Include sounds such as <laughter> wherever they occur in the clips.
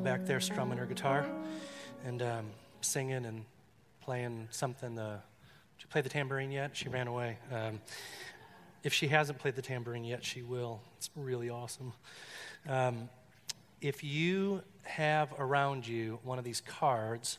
Back there strumming her guitar and um, singing and playing something. Uh, did you play the tambourine yet? She ran away. Um, if she hasn't played the tambourine yet, she will. It's really awesome. Um, if you have around you one of these cards,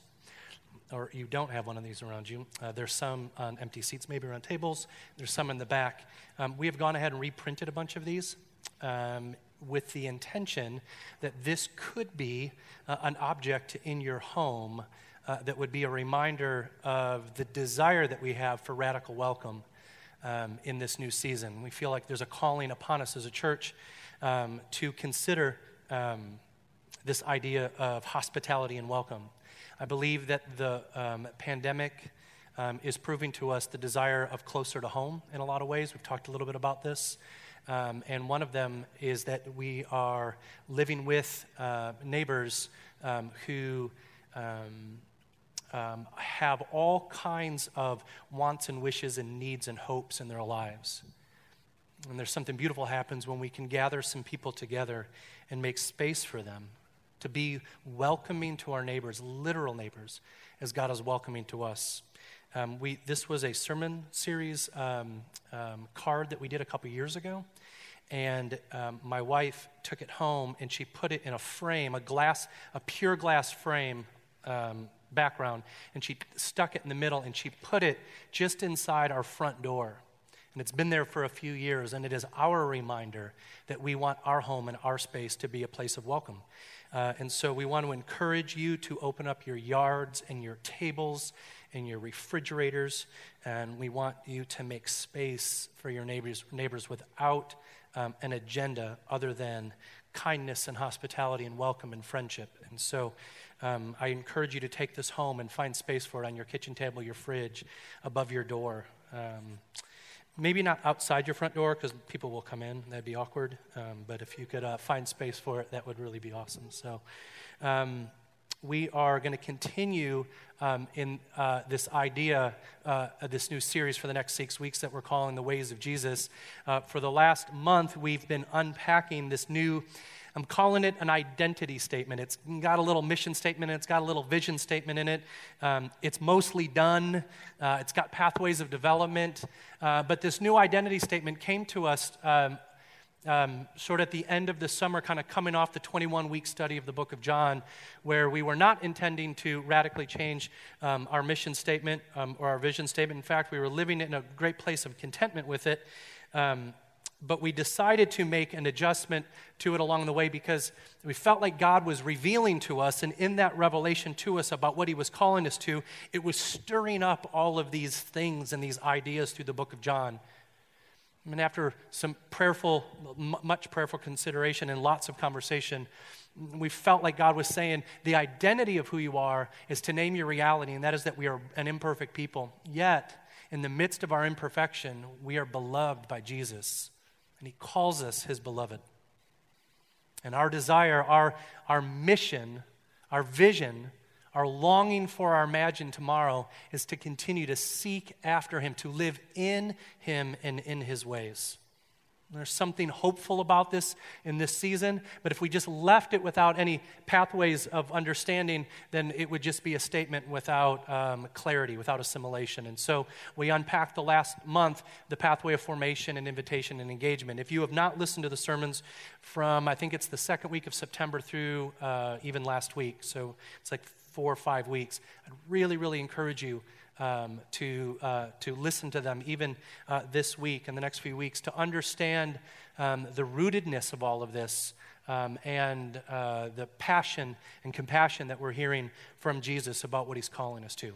or you don't have one of these around you, uh, there's some on empty seats, maybe around tables. There's some in the back. Um, we have gone ahead and reprinted a bunch of these um, with the intention that this could be uh, an object in your home uh, that would be a reminder of the desire that we have for radical welcome um, in this new season. We feel like there's a calling upon us as a church um, to consider um, this idea of hospitality and welcome. I believe that the um, pandemic um, is proving to us the desire of closer to home in a lot of ways. We've talked a little bit about this. Um, and one of them is that we are living with uh, neighbors um, who um, um, have all kinds of wants and wishes and needs and hopes in their lives. And there's something beautiful happens when we can gather some people together and make space for them to be welcoming to our neighbors, literal neighbors, as God is welcoming to us. Um, we, this was a sermon series um, um, card that we did a couple years ago. And um, my wife took it home and she put it in a frame, a glass, a pure glass frame um, background. And she stuck it in the middle and she put it just inside our front door. And it's been there for a few years. And it is our reminder that we want our home and our space to be a place of welcome. Uh, and so we want to encourage you to open up your yards and your tables and your refrigerators. And we want you to make space for your neighbors, neighbors without um, an agenda other than kindness and hospitality and welcome and friendship. And so um, I encourage you to take this home and find space for it on your kitchen table, your fridge, above your door. Um, Maybe not outside your front door because people will come in. That'd be awkward. Um, but if you could uh, find space for it, that would really be awesome. So, um, we are going to continue um, in uh, this idea, uh, this new series for the next six weeks that we're calling The Ways of Jesus. Uh, for the last month, we've been unpacking this new I'm calling it an identity statement. It's got a little mission statement, it's got a little vision statement in it. Um, it's mostly done, uh, it's got pathways of development. Uh, but this new identity statement came to us um, um, sort of at the end of the summer, kind of coming off the 21 week study of the book of John, where we were not intending to radically change um, our mission statement um, or our vision statement. In fact, we were living in a great place of contentment with it. Um, but we decided to make an adjustment to it along the way because we felt like God was revealing to us, and in that revelation to us about what He was calling us to, it was stirring up all of these things and these ideas through the book of John. And after some prayerful, much prayerful consideration and lots of conversation, we felt like God was saying the identity of who you are is to name your reality, and that is that we are an imperfect people. Yet, in the midst of our imperfection, we are beloved by Jesus and He calls us His beloved. And our desire, our, our mission, our vision, our longing for our imagined tomorrow is to continue to seek after Him, to live in Him and in His ways. There's something hopeful about this in this season, but if we just left it without any pathways of understanding, then it would just be a statement without um, clarity, without assimilation. And so we unpacked the last month the pathway of formation and invitation and engagement. If you have not listened to the sermons from, I think it's the second week of September through uh, even last week, so it's like four or five weeks, I'd really, really encourage you um, to, uh, to listen to them even uh, this week and the next few weeks to understand um, the rootedness of all of this um, and uh, the passion and compassion that we're hearing from Jesus about what he's calling us to.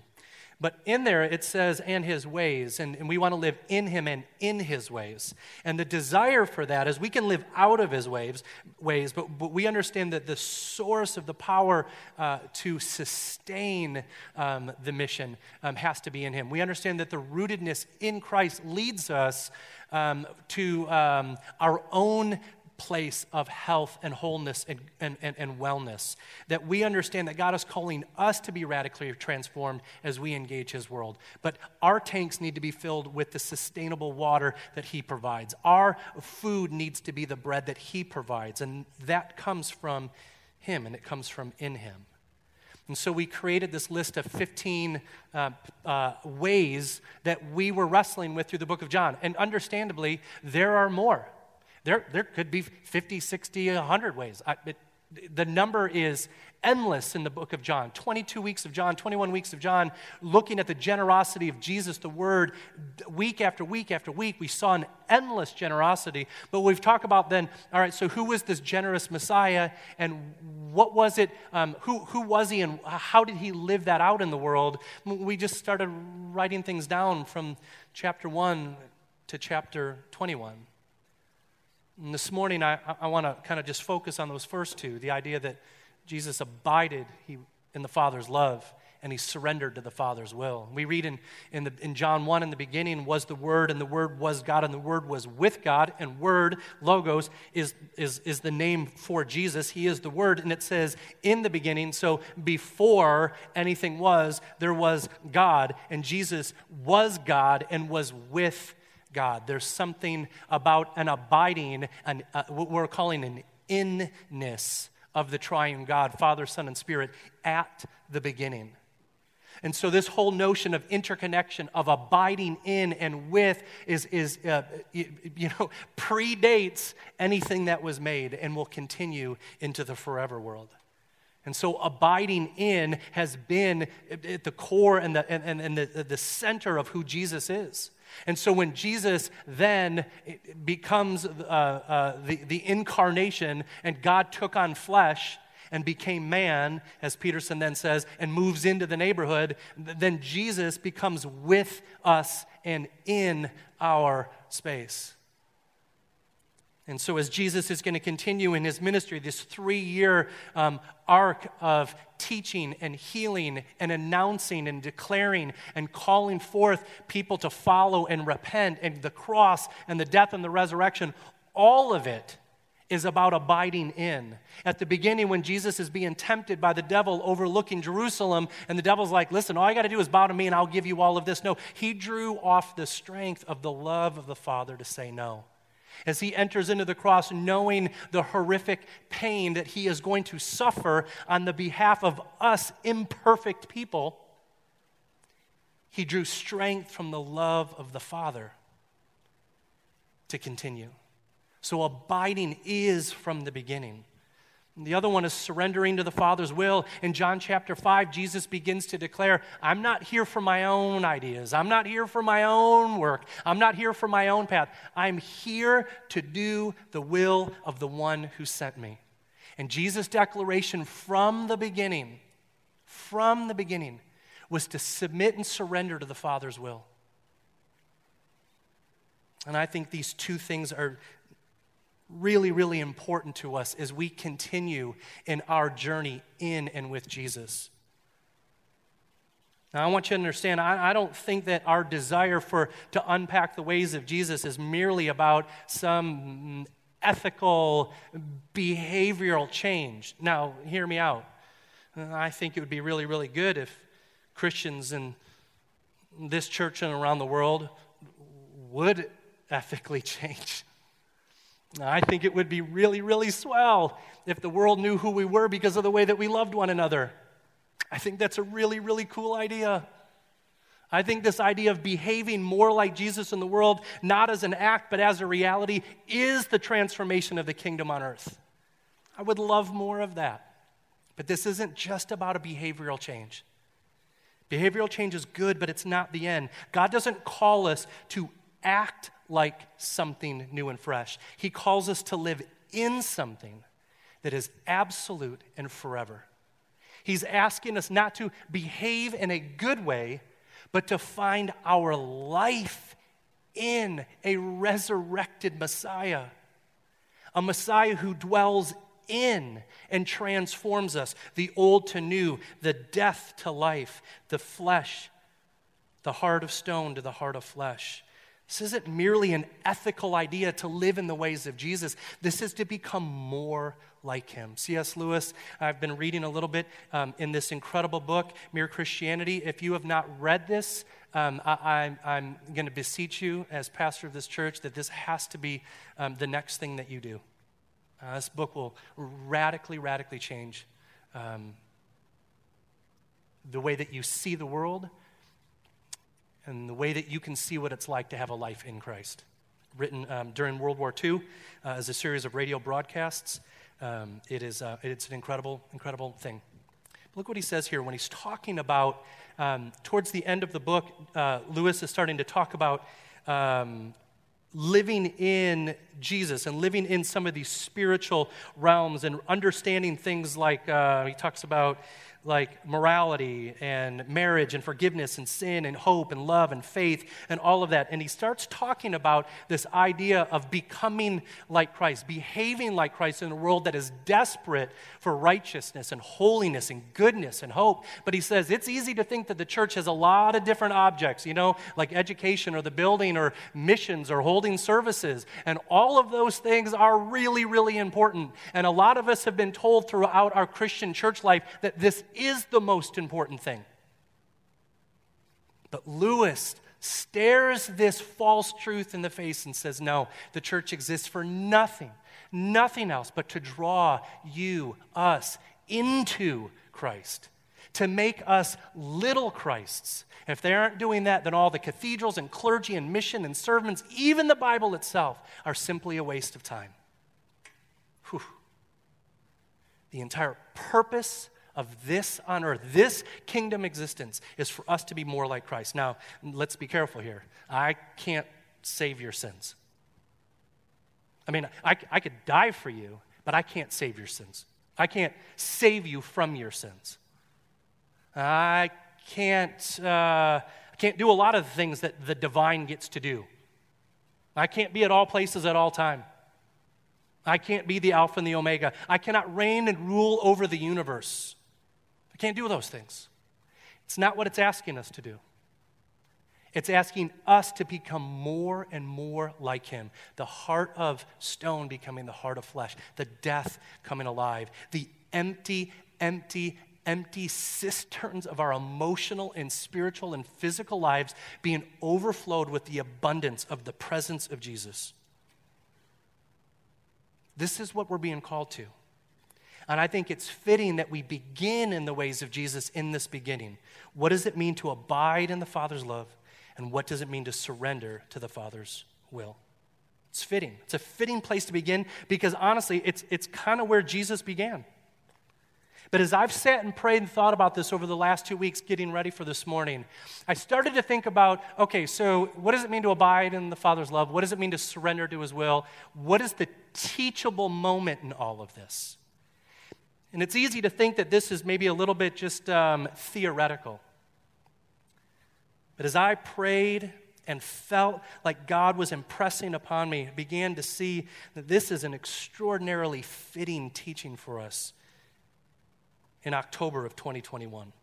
But in there it says, and his ways, and, and we want to live in him and in his ways. And the desire for that is we can live out of his ways, ways but, but we understand that the source of the power uh, to sustain um, the mission um, has to be in him. We understand that the rootedness in Christ leads us um, to um, our own place of health and wholeness and, and, and, and, wellness. That we understand that God is calling us to be radically transformed as we engage His world. But our tanks need to be filled with the sustainable water that He provides. Our food needs to be the bread that He provides, and that comes from Him, and it comes from in Him. And so we created this list of 15 uh, uh, ways that we were wrestling with through the book of John. And understandably, there are more. There, there could be 50, 60, 100 ways. I, it, the number is endless in the book of John 22 weeks of John, 21 weeks of John, looking at the generosity of Jesus, the Word, week after week after week. We saw an endless generosity. But we've talked about then, all right, so who was this generous Messiah and what was it? Um, who, who was he and how did he live that out in the world? We just started writing things down from chapter 1 to chapter 21. And this morning, I, I want to kind of just focus on those first two the idea that Jesus abided he, in the Father's love and he surrendered to the Father's will. We read in, in, the, in John 1 in the beginning was the Word, and the Word was God, and the Word was with God, and Word, Logos, is, is, is the name for Jesus. He is the Word, and it says in the beginning, so before anything was, there was God, and Jesus was God and was with God. There's something about an abiding, an, uh, what we're calling an inness of the triune God, Father, Son, and Spirit at the beginning. And so, this whole notion of interconnection, of abiding in and with, is, is uh, you know, <laughs> predates anything that was made and will continue into the forever world. And so, abiding in has been at the core and the, and, and the, the center of who Jesus is. And so when Jesus then becomes uh, uh, the, the incarnation and God took on flesh and became man, as Peterson then says, and moves into the neighborhood, then Jesus becomes with us and in our space. And so, as Jesus is going to continue in his ministry, this three year um, arc of teaching and healing and announcing and declaring and calling forth people to follow and repent, and the cross and the death and the resurrection, all of it is about abiding in. At the beginning, when Jesus is being tempted by the devil overlooking Jerusalem, and the devil's like, Listen, all you got to do is bow to me and I'll give you all of this. No, he drew off the strength of the love of the Father to say no as he enters into the cross, knowing the horrific pain that he is going to suffer on the behalf of us imperfect people, he drew strength from the love of the Father to continue. So, abiding is from the beginning. The other one is surrendering to the Father's will. In John chapter 5, Jesus begins to declare, I'm not here for my own ideas. I'm not here for my own work. I'm not here for my own path. I'm here to do the will of the one who sent me. And Jesus' declaration from the beginning, from the beginning, was to submit and surrender to the Father's will. And I think these two things are really, really important to us as we continue in our journey in and with Jesus. Now, I want you to understand, I, I, don't think that our desire for to unpack the ways of Jesus is merely about some ethical, behavioral change. Now, hear me out. I think it would be really, really good if Christians in this church and around the world would ethically <laughs> change. I think it would be really, really swell if the world knew who we were because of the way that we loved one another. I think that's a really, really cool idea. I think this idea of behaving more like Jesus in the world, not as an act, but as a reality, is the transformation of the kingdom on earth. I would love more of that. But this isn't just about a behavioral change. Behavioral change is good, but it's not the end. God doesn't call us to act like something new and fresh. He calls us to live in something that is absolute and forever. He's asking us not to behave in a good way, but to find our life in a resurrected Messiah. A Messiah who dwells in and transforms us the old to new, the death to life, the flesh, the heart of stone to the heart of flesh. This isn't merely an ethical idea to live in the ways of Jesus. This is to become more like him. C.S. Lewis, I've been reading a little bit um, in this incredible book, Mere Christianity. If you have not read this, um, I, am going to beseech you as pastor of this church that this has to be um, the next thing that you do. Uh, this book will radically, radically change um, the way that you see the world and the way that you can see what it's like to have a life in Christ. Written um, during World War II uh, as a series of radio broadcasts. Um, it is, uh, it's an incredible, incredible thing. Look what he says here when he's talking about, um, towards the end of the book, uh, Lewis is starting to talk about um, living in Jesus and living in some of these spiritual realms and understanding things like uh, he talks about like morality and marriage and forgiveness and sin and hope and love and faith and all of that. And he starts talking about this idea of becoming like Christ, behaving like Christ in a world that is desperate for righteousness and holiness and goodness and hope. But he says it's easy to think that the church has a lot of different objects, you know, like education or the building or missions or holding services. And all of those things are really, really important. And a lot of us have been told throughout our Christian church life that this is the most important thing. But Lewis stares this false truth in the face and says, No, the church exists for nothing, nothing else but to draw you, us, into Christ, to make us little Christs. if they aren't doing that, then all the cathedrals and clergy and mission and sermons, even the Bible itself, are simply a waste of time. Whew. The entire purpose of this on earth, this kingdom existence, is for us to be more like Christ. Now, let's be careful here. I can't save your sins. I mean, I, I could die for you, but I can't save your sins. I can't save you from your sins. I can't, uh, can't do a lot of the things that the divine gets to do. I can't be at all places at all time. I can't be the Alpha and the Omega. I cannot reign and rule over the universe. I can't do those things. It's not what it's asking us to do. It's asking us to become more and more like Him. The heart of stone becoming the heart of flesh, the death coming alive, the empty, empty, empty cisterns of our emotional and spiritual and physical lives being overflowed with the abundance of the presence of Jesus. This is what we're being called to. And I think it's fitting that we begin in the ways of Jesus in this beginning. What does it mean to abide in the Father's love? And what does it mean to surrender to the Father's will? It's fitting. It's a fitting place to begin because honestly, it's, it's kind of where Jesus began. But as I've sat and prayed and thought about this over the last two weeks, getting ready for this morning, I started to think about okay, so what does it mean to abide in the Father's love? What does it mean to surrender to His will? What is the teachable moment in all of this? And it's easy to think that this is maybe a little bit just um, theoretical. But as I prayed and felt like God was impressing upon me, I began to see that this is an extraordinarily fitting teaching for us in October of 2021.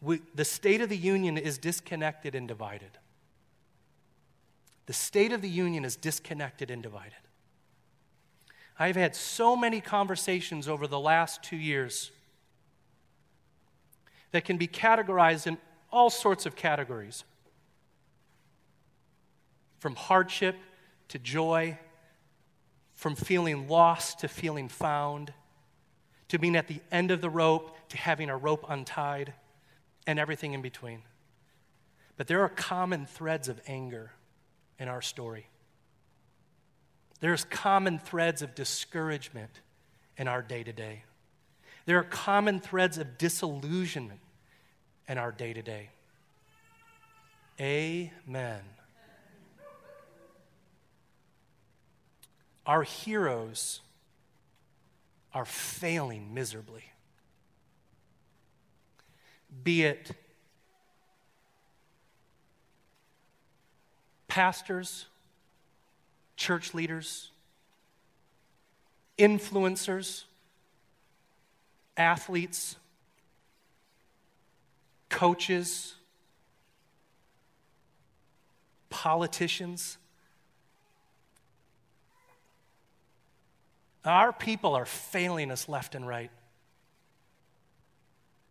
We, the State of the Union is disconnected and divided. The State of the Union is disconnected and divided. I've had so many conversations over the last two years that can be categorized in all sorts of categories from hardship to joy, from feeling lost to feeling found, to being at the end of the rope to having a rope untied, and everything in between. But there are common threads of anger in our story. There's common threads of discouragement in our day to day. There are common threads of disillusionment in our day to day. Amen. Our heroes are failing miserably. Be it pastors, church leaders, influencers, athletes, coaches, politicians. Our people are failing us left and right.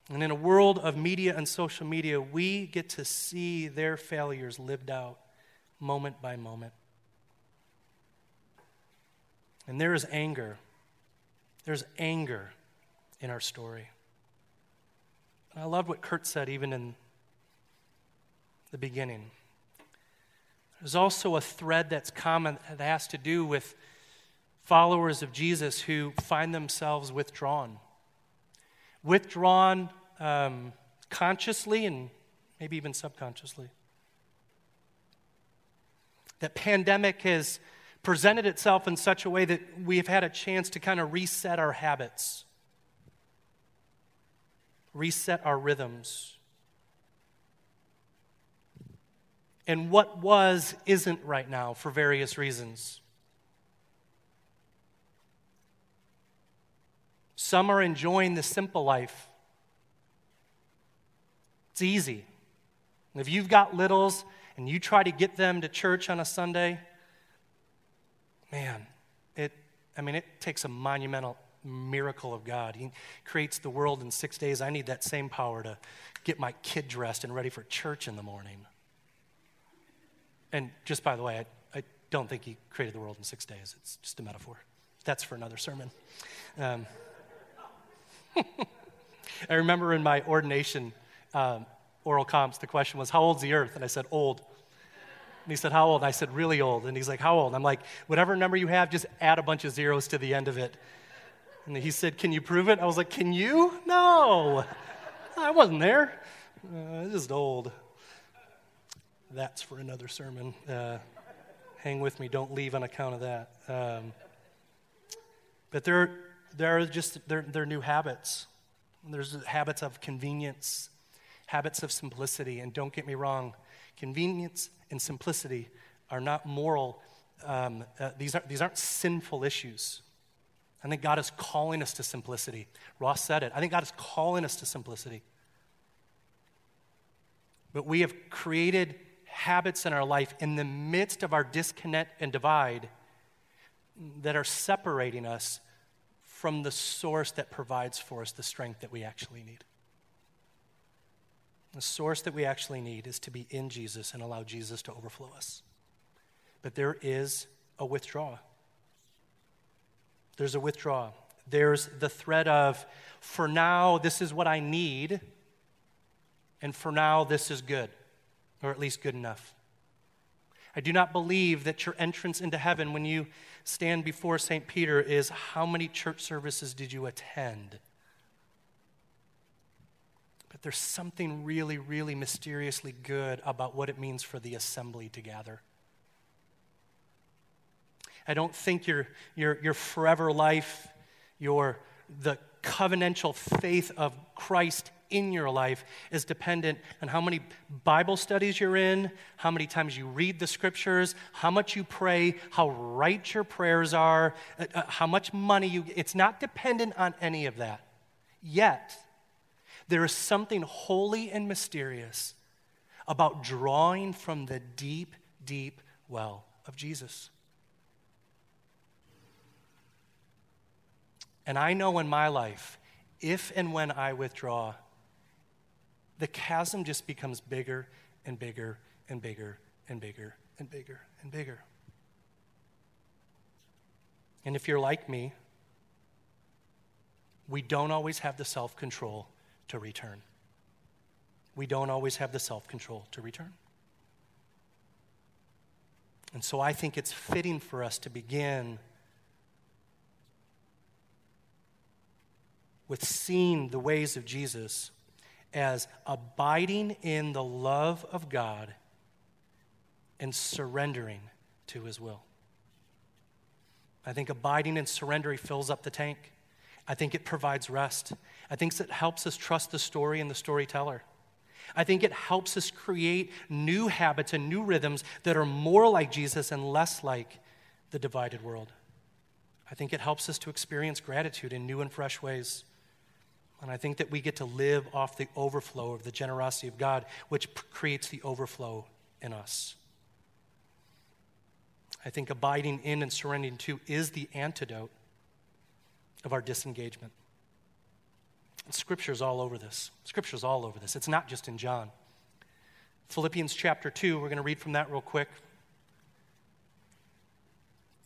And in a world of media and social media, we get to see their failures lived out moment by moment. And there is anger. There's anger in our story. And I love what Kurt said even in the beginning. There's also a thread that's common that has to do with followers of Jesus who find themselves withdrawn. Withdrawn um, consciously and maybe even subconsciously. That pandemic has presented itself in such a way that we've had a chance to kind of reset our habits, reset our rhythms. And what was isn't right now for various reasons. Some are enjoying the simple life. It's easy. if you've got littles and you try to get them to church on a Sunday, man, it, I mean, it takes a monumental miracle of God. He creates the world in six days. I need that same power to get my kid dressed and ready for church in the morning. And just by the way, I, I don't think he created the world in six days. It's just a metaphor. That's for another sermon. Um, <laughs> I remember in my ordination um, oral comps, the question was, How old's the earth? And I said, Old. And he said, How old? And I said, Really old. And he's like, How old? And I'm like, Whatever number you have, just add a bunch of zeros to the end of it. And he said, Can you prove it? I was like, Can you? No. I wasn't there. Uh, just old. That's for another sermon. Uh, hang with me. Don't leave on account of that. Um, but there, there are just there, there are new habits. There's habits of convenience, habits of simplicity. And don't get me wrong, convenience and simplicity are not moral, um, uh, these, aren't, these aren't sinful issues. I think God is calling us to simplicity. Ross said it. I think God is calling us to simplicity. But we have created habits in our life in the midst of our disconnect and divide that are separating us from the source that provides for us the strength that we actually need. The source that we actually need is to be in Jesus and allow Jesus to overflow us. But there is a withdrawal. There's a withdrawal. There's the threat of, for now, this is what I need, and for now, this is good, or at least good enough. I do not believe that your entrance into heaven when you stand before St. Peter is how many church services did you attend? But there's something really, really mysteriously good about what it means for the assembly to gather. I don't think your, your, your forever life, your, the covenantal faith of Christ in your life is dependent on how many Bible studies you're in, how many times you read the scriptures, how much you pray, how right your prayers are, uh, uh how much money you It's not dependent on any of that. Yet, there is something holy and mysterious about drawing from the deep, deep well of Jesus. And I know in my life, if and when I withdraw, the chasm just becomes bigger and bigger and bigger and bigger and bigger and bigger. And if you're like me, we don't always have the self control to return. We don't always have the self control to return. And so I think it's fitting for us to begin with seeing the ways of Jesus as abiding in the love of God and surrendering to his will. I think abiding and surrendering fills up the tank. I think it provides rest. I think it helps us trust the story and the storyteller. I think it helps us create new habits and new rhythms that are more like Jesus and less like the divided world. I think it helps us to experience gratitude in new and fresh ways. And I think that we get to live off the overflow of the generosity of God, which p- creates the overflow in us. I think abiding in and surrendering to is the antidote of our disengagement. Scripture's all over this. Scripture's all over this. It's not just in John. Philippians chapter 2, we're going to read from that real quick.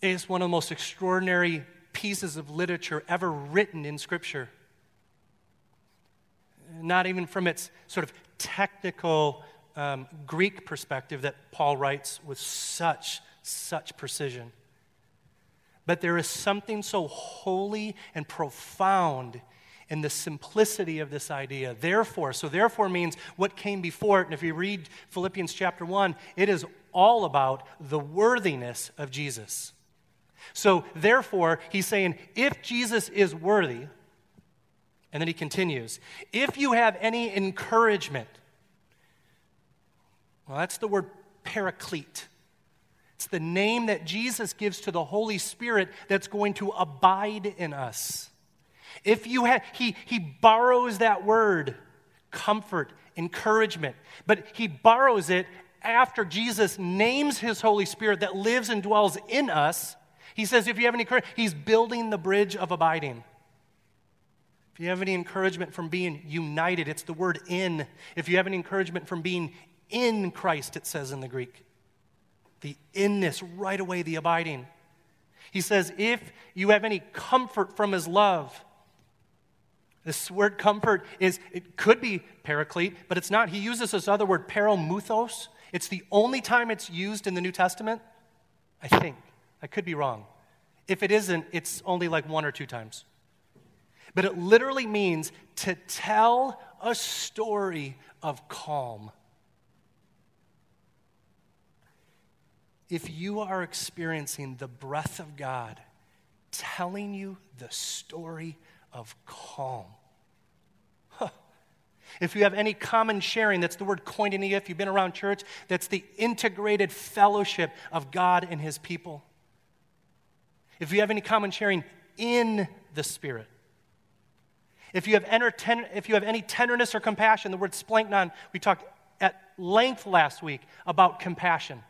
It is one of the most extraordinary pieces of literature ever written in Scripture. Not even from its sort of technical um, Greek perspective that Paul writes with such, such precision. But there is something so holy and profound in the simplicity of this idea. Therefore, so therefore means what came before it. And if you read Philippians chapter 1, it is all about the worthiness of Jesus. So therefore, he's saying, if Jesus is worthy, and then he continues, if you have any encouragement, well, that's the word paraclete. It's the name that Jesus gives to the Holy Spirit that's going to abide in us. If you have, he, he borrows that word, comfort, encouragement, but he borrows it after Jesus names his Holy Spirit that lives and dwells in us. He says, if you have any courage, he's building the bridge of abiding. If you have any encouragement from being united, it's the word in. If you have any encouragement from being in Christ, it says in the Greek. The inness, right away, the abiding. He says, if you have any comfort from his love, this word comfort is, it could be paraclete, but it's not. He uses this other word, paramuthos. It's the only time it's used in the New Testament, I think. I could be wrong. If it isn't, it's only like one or two times. But it literally means to tell a story of calm. If you are experiencing the breath of God telling you the story of calm. If you have any common sharing, that's the word koinonia. If you've been around church, that's the integrated fellowship of God and his people. If you have any common sharing in the Spirit. If you have, enter, if you have any tenderness or compassion, the word splanchnon, we talked at length last week about compassion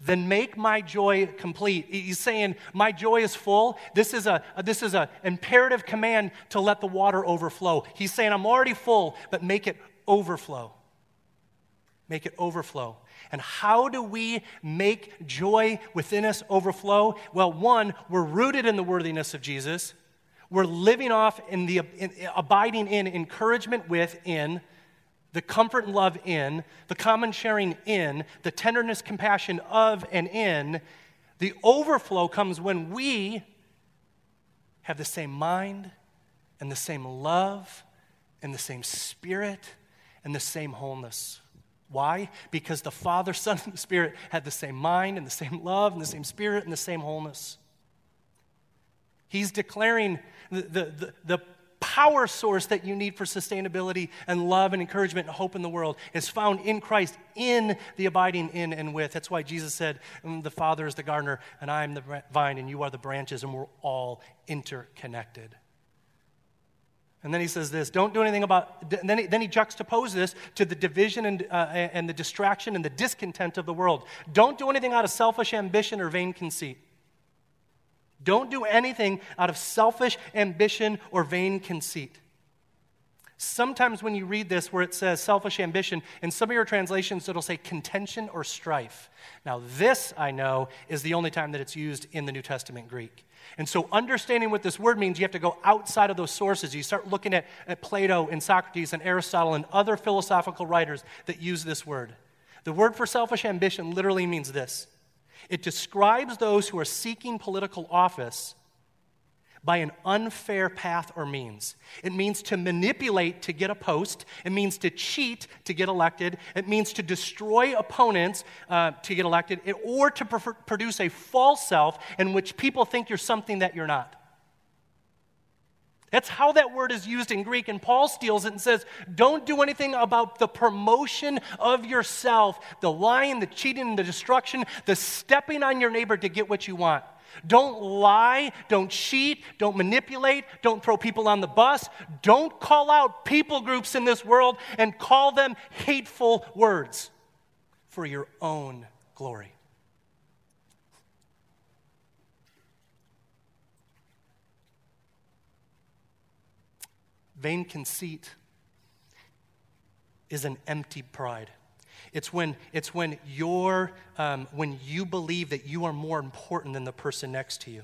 then make my joy complete. He's saying, My joy is full. This is a this is an imperative command to let the water overflow. He's saying, I'm already full, but make it overflow. Make it overflow. And how do we make joy within us overflow? Well, one, we're rooted in the worthiness of Jesus. We're living off in the in, abiding in encouragement within the comfort and love in, the common sharing in, the tenderness, compassion of and in. The overflow comes when we have the same mind and the same love and the same spirit and the same wholeness. Why? Because the Father, <laughs> Son, and the Spirit had the same mind and the same love and the same spirit and the same wholeness. He's declaring the, the, the, the power source that you need for sustainability and love and encouragement and hope in the world is found in Christ, in the abiding in and with. That's why Jesus said, mm, The Father is the gardener, and I am the vine, and you are the branches, and we're all interconnected. And then he says this don't do anything about, then he, then he juxtaposes this to the division and, uh, and the distraction and the discontent of the world. Don't do anything out of selfish ambition or vain conceit. Don't do anything out of selfish ambition or vain conceit. Sometimes when you read this where it says selfish ambition, in some of your translations it'll say contention or strife. Now, this I know is the only time that it's used in the New Testament Greek. And so, understanding what this word means, you have to go outside of those sources. You start looking at, at Plato and Socrates and Aristotle and other philosophical writers that use this word. The word for selfish ambition literally means this it describes those who are seeking political office by an unfair path or means. It means to manipulate to get a post. It means to cheat to get elected. It means to destroy opponents uh, to get elected, or to produce a false self in which people think you're something that you're not. That's how that word is used in Greek. And Paul steals it and says, Don't do anything about the promotion of yourself, the lying, the cheating, the destruction, the stepping on your neighbor to get what you want. Don't lie, don't cheat, don't manipulate, don't throw people on the bus. Don't call out people groups in this world and call them hateful words for your own glory. Vain conceit is an empty pride. It's when, it's when, you're, um, when you believe that you are more important than the person next to you.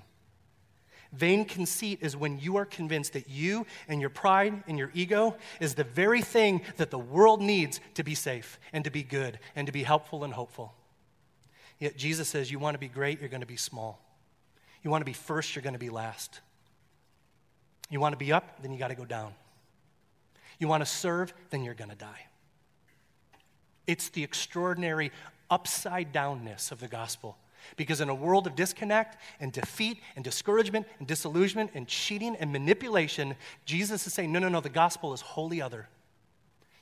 Vain conceit is when you are convinced that you and your pride and your ego is the very thing that the world needs to be safe and to be good and to be helpful and hopeful. Yet Jesus says, You want to be great, you're going to be small. You want to be first, you're going to be last. You want to be up, then you got to go down. You want to serve, then you're going to die. It's the extraordinary upside downness of the gospel. Because in a world of disconnect and defeat and discouragement and disillusionment and cheating and manipulation, Jesus is saying, no, no, no, the gospel is wholly other.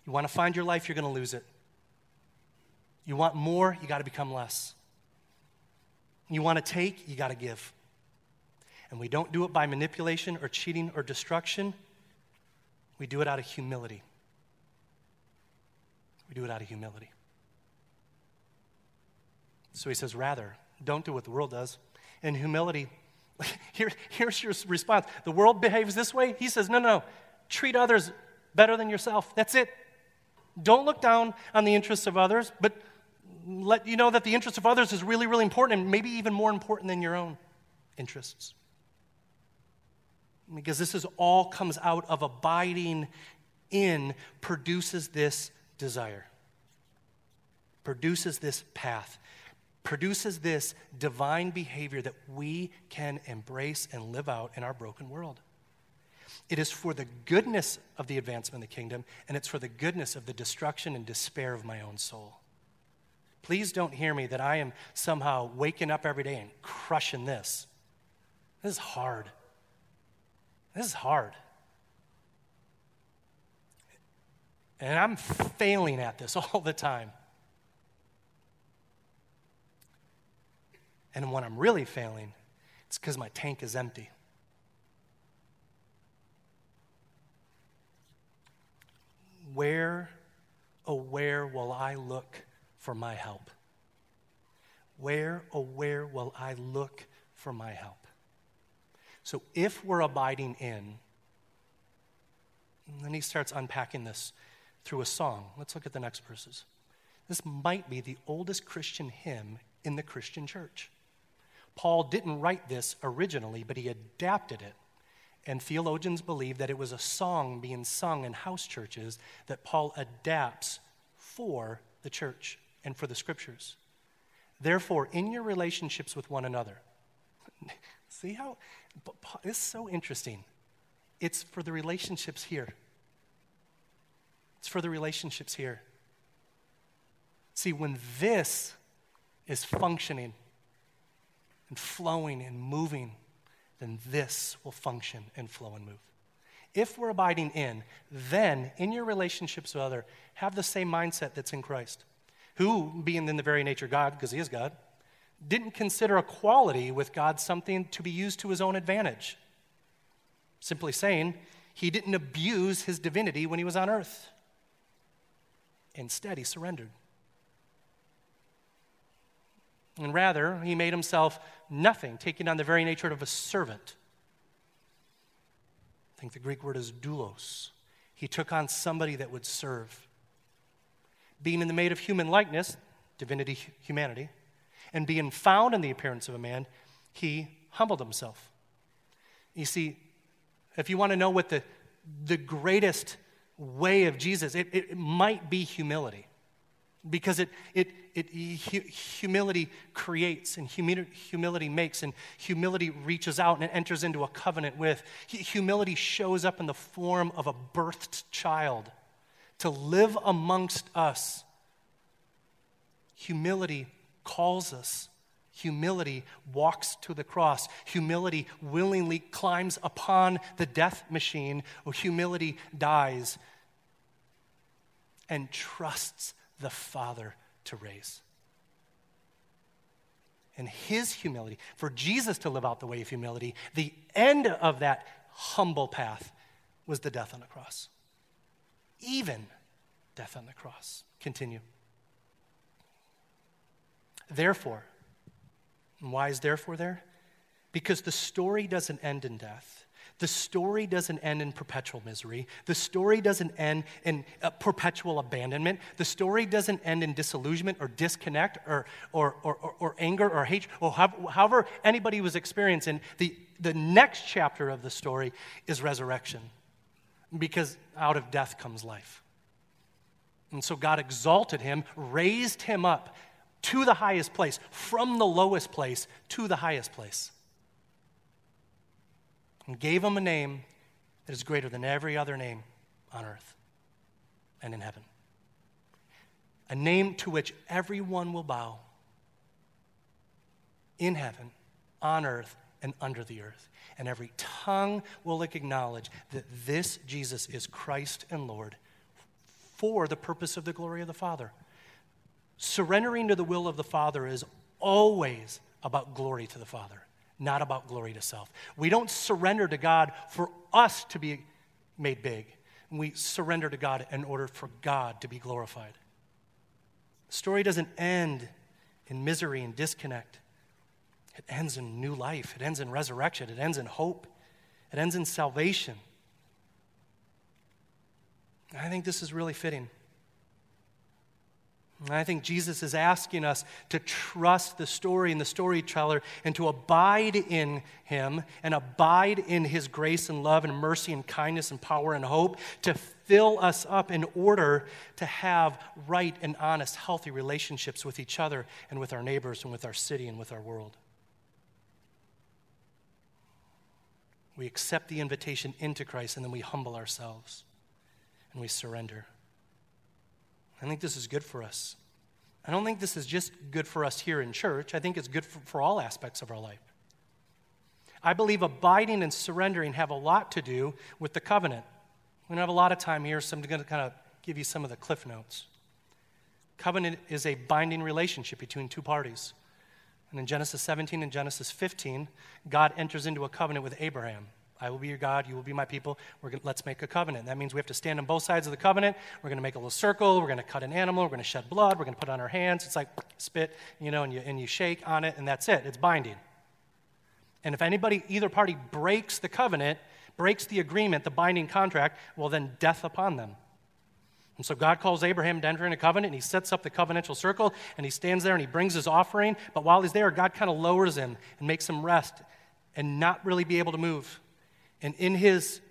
You want to find your life, you're going to lose it. You want more, you got to become less. You want to take, you got to give. And we don't do it by manipulation or cheating or destruction. We do it out of humility. We do it out of humility. So he says, rather, don't do what the world does. In humility, <laughs> here, here's your response. The world behaves this way. He says, no, no, no. Treat others better than yourself. That's it. Don't look down on the interests of others, but let you know that the interest of others is really, really important and maybe even more important than your own interests. Because this is all comes out of abiding in produces this desire, produces this path, produces this divine behavior that we can embrace and live out in our broken world. It is for the goodness of the advancement of the kingdom, and it's for the goodness of the destruction and despair of my own soul. Please don't hear me that I am somehow waking up every day and crushing this. This is hard. This is hard. And I'm failing at this <laughs> all the time. And when I'm really failing, it's because my tank is empty. Where, oh, where will I look for my help? Where, oh, where will I look for my help? So if we're abiding in, then he starts unpacking this through a song. Let's look at the next verses. This might be the oldest Christian hymn in the Christian church. Paul didn't write this originally, but he adapted it. And theologians believe that it was a song being sung in house churches that Paul adapts for the church and for the scriptures. Therefore, in your relationships with one another, <laughs> see how this is so interesting. It's for the relationships here. It's for the relationships here. See, when this is functioning, and flowing and moving, then this will function and flow and move. If we're abiding in, then in your relationships with other, have the same mindset that's in Christ, who, being in the very nature God, because he is God, didn't consider equality with God something to be used to his own advantage. Simply saying, he didn't abuse his divinity when he was on earth. Instead, he surrendered. And rather, he made himself nothing, taking on the very nature of a servant. I think the Greek word is doulos. He took on somebody that would serve. Being in the made of human likeness, divinity, humanity, and being found in the appearance of a man, he humbled himself. You see, if you want to know what the, the greatest way of Jesus, it, it might be humility. Because it, it, it humility creates and humility, humility makes and humility reaches out and enters into a covenant with. Humility shows up in the form of a birthed child. To live amongst us humility calls us humility walks to the cross humility willingly climbs upon the death machine humility dies and trusts the Father to raise. And his humility, for Jesus to live out the way of humility, the end of that humble path was the death on the cross. Even death on the cross. Continue. Therefore, why is therefore there? Because the story doesn't end in death. The story doesn't end in perpetual misery. The story doesn't end in uh, perpetual abandonment. The story doesn't end in disillusionment or disconnect or, or, or, or, or anger or hate or however anybody was experiencing. The, the next chapter of the story is resurrection because out of death comes life. And so God exalted him, raised him up to the highest place, from the lowest place to the highest place and gave him a name that is greater than every other name on earth and in heaven. A name to which everyone will bow in heaven, on earth, and under the earth. And every tongue will acknowledge that this Jesus is Christ and Lord for the purpose of the glory of the Father. Surrendering to the will of the Father is always about glory to the Father not about glory to self. We don't surrender to God for us to be made big. We surrender to God in order for God to be glorified. The story doesn't end in misery and disconnect. It ends in new life. It ends in resurrection. It ends in hope. It ends in salvation. I think this is really fitting. I think Jesus is asking us to trust the story and the storyteller and to abide in him and abide in his grace and love and mercy and kindness and power and hope to fill us up in order to have right and honest, healthy relationships with each other and with our neighbors and with our city and with our world. We accept the invitation into Christ and then we humble ourselves and we surrender. I think this is good for us. I don't think this is just good for us here in church. I think it's good for, for all aspects of our life. I believe abiding and surrendering have a lot to do with the covenant. We don't have a lot of time here, so I'm going to kind of give you some of the cliff notes. Covenant is a binding relationship between two parties. And in Genesis 17 and Genesis 15, God enters into a covenant with Abraham. I will be your God, you will be my people. We're gonna, let's make a covenant. That means we have to stand on both sides of the covenant. We're going to make a little circle. We're going to cut an animal. We're going to shed blood. We're going to put on our hands. It's like spit, you know, and you, and you shake on it, and that's it. It's binding. And if anybody, either party breaks the covenant, breaks the agreement, the binding contract, well, then death upon them. And so God calls Abraham to enter a covenant, and he sets up the covenantal circle, and he stands there and he brings his offering. But while he's there, God kind of lowers him and makes him rest and not really be able to move. And in his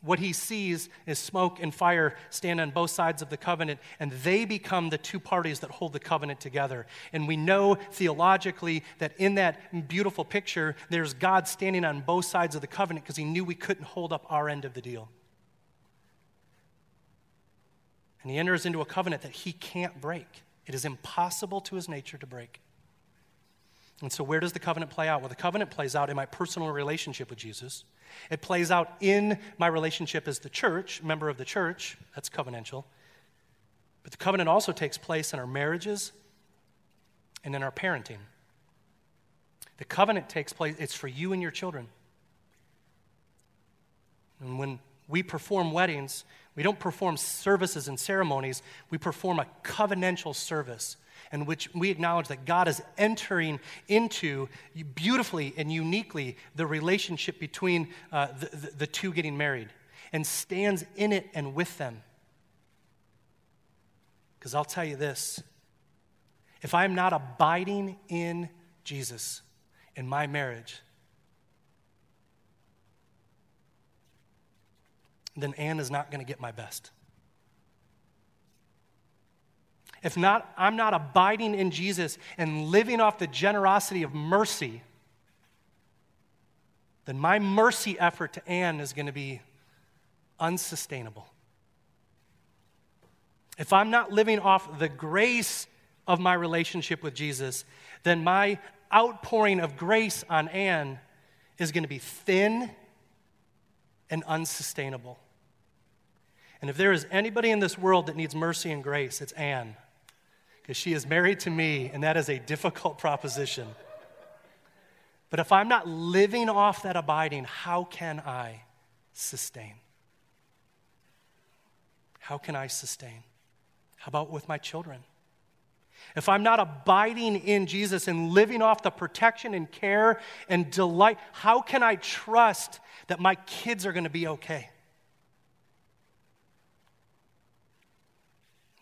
what he sees is smoke and fire stand on both sides of the covenant, and they become the two parties that hold the covenant together. And we know theologically that in that beautiful picture, there's God standing on both sides of the covenant because he knew we couldn't hold up our end of the deal. And he enters into a covenant that he can't break, it is impossible to his nature to break. And so, where does the covenant play out? Well, the covenant plays out in my personal relationship with Jesus. It plays out in my relationship as the church, member of the church. That's covenantal. But the covenant also takes place in our marriages and in our parenting. The covenant takes place, it's for you and your children. And when we perform weddings, we don't perform services and ceremonies, we perform a covenantal service in which we acknowledge that God is entering into beautifully and uniquely the relationship between uh, the, the, the two getting married and stands in it and with them. Because I'll tell you this if I'm not abiding in Jesus in my marriage, then Anne is not going to get my best. If not, I'm not abiding in Jesus and living off the generosity of mercy, then my mercy effort to Anne is going to be unsustainable. If I'm not living off the grace of my relationship with Jesus, then my outpouring of grace on Anne is going to be thin and unsustainable. And if there is anybody in this world that needs mercy and grace, it's Anne because she is married to me, and that is a difficult <laughs> proposition. But if I'm not living off that abiding, how can I sustain? How can I sustain? How about with my children? if I'm not abiding in Jesus and living off the protection and care and delight, how can I trust that my kids are going to be okay?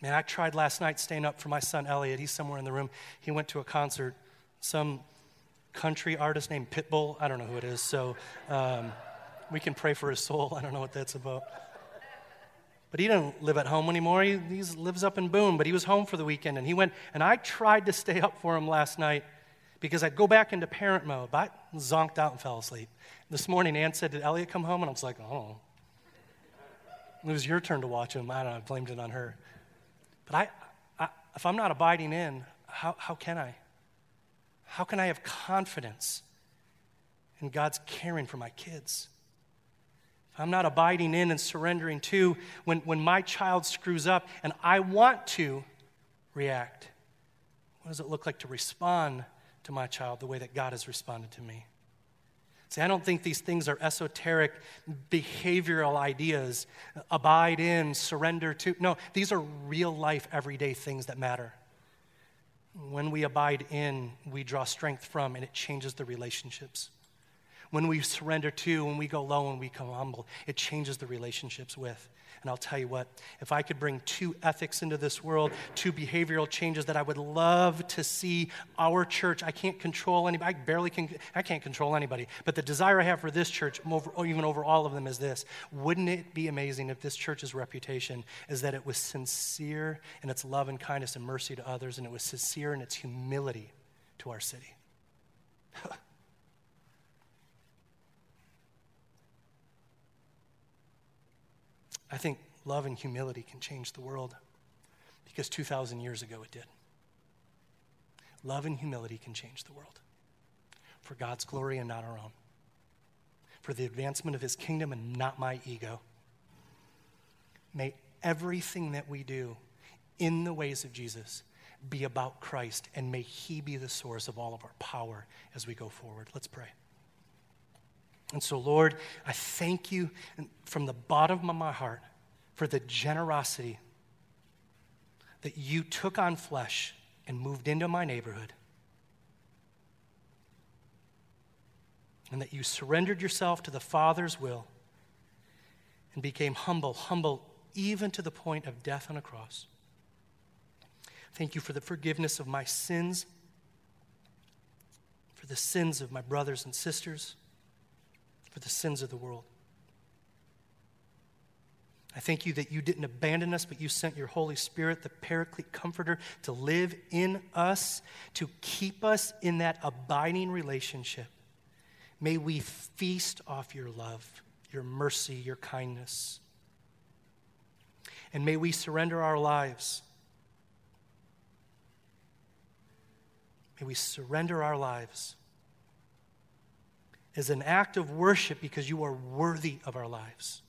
Man, I tried last night staying up for my son Elliot. He's somewhere in the room. He went to a concert, some country artist named Pitbull. I don't know who it is, so um, we can pray for his soul. I don't know what that's about. But he doesn't live at home anymore. He, lives up in Boone, but he was home for the weekend and he went, and I tried to stay up for him last night because I'd go back into parent mode, but I zonked out and fell asleep. This morning, Ann said, Did Elliot come home? And I was like, Oh. It was your turn to watch him. I don't know, I blamed it on her. But I, I if I'm not abiding in, how, how can I? How can I have confidence in God's caring for my kids? If I'm not abiding in and surrendering to when, when my child screws up and I want to react. What does it look like to respond to my child the way that God has responded to me? See, I don't think these things are esoteric behavioral ideas. Abide in, surrender to. No, these are real life, everyday things that matter. When we abide in, we draw strength from, and it changes the relationships when we surrender to, when we go low and we come humble, it changes the relationships with. And I'll tell you what, if I could bring two ethics into this world, two behavioral changes that I would love to see our church, I can't control anybody, I barely can, I can't control anybody. But the desire I have for this church, even over all of them, is this. Wouldn't it be amazing if this church's reputation is that it was sincere in its love and kindness and mercy to others, and it was sincere in its humility to our city? <laughs> I think love and humility can change the world because 2,000 years ago it did. Love and humility can change the world for God's glory and not our own, for the advancement of his kingdom and not my ego. May everything that we do in the ways of Jesus be about Christ, and may he be the source of all of our power as we go forward. Let's pray. And so, Lord, I thank you from the bottom of my heart for the generosity that you took on flesh and moved into my neighborhood. And that you surrendered yourself to the Father's will and became humble, humble even to the point of death on a cross. Thank you for the forgiveness of my sins, for the sins of my brothers and sisters for the sins of the world. I thank you that you didn't abandon us, but you sent your Holy Spirit, the Paraclete Comforter, to live in us, to keep us in that abiding relationship. May we feast off your love, your mercy, your kindness. And may we surrender our lives. May we surrender our lives is an act of worship because you are worthy of our lives.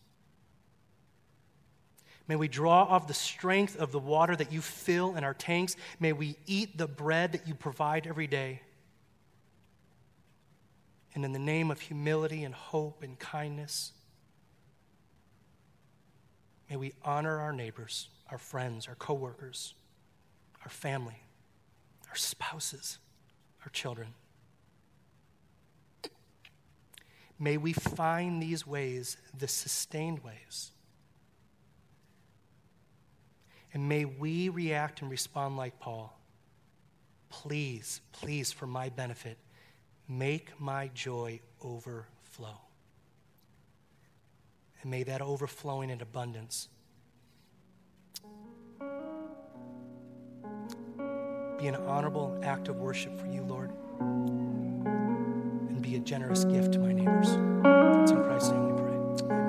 May we draw off the strength of the water that you fill in our tanks. May we eat the bread that you provide every day. And in the name of humility and hope and kindness, may we honor our neighbors, our friends, our coworkers, our family, our spouses, our children. May we find these ways, the sustained ways. And may we react and respond like Paul. Please, please, for my benefit, make my joy overflow. And may that overflowing in abundance be an honorable act of worship for you, Lord be a generous gift to my neighbors. It's in Christ's name we pray. Amen.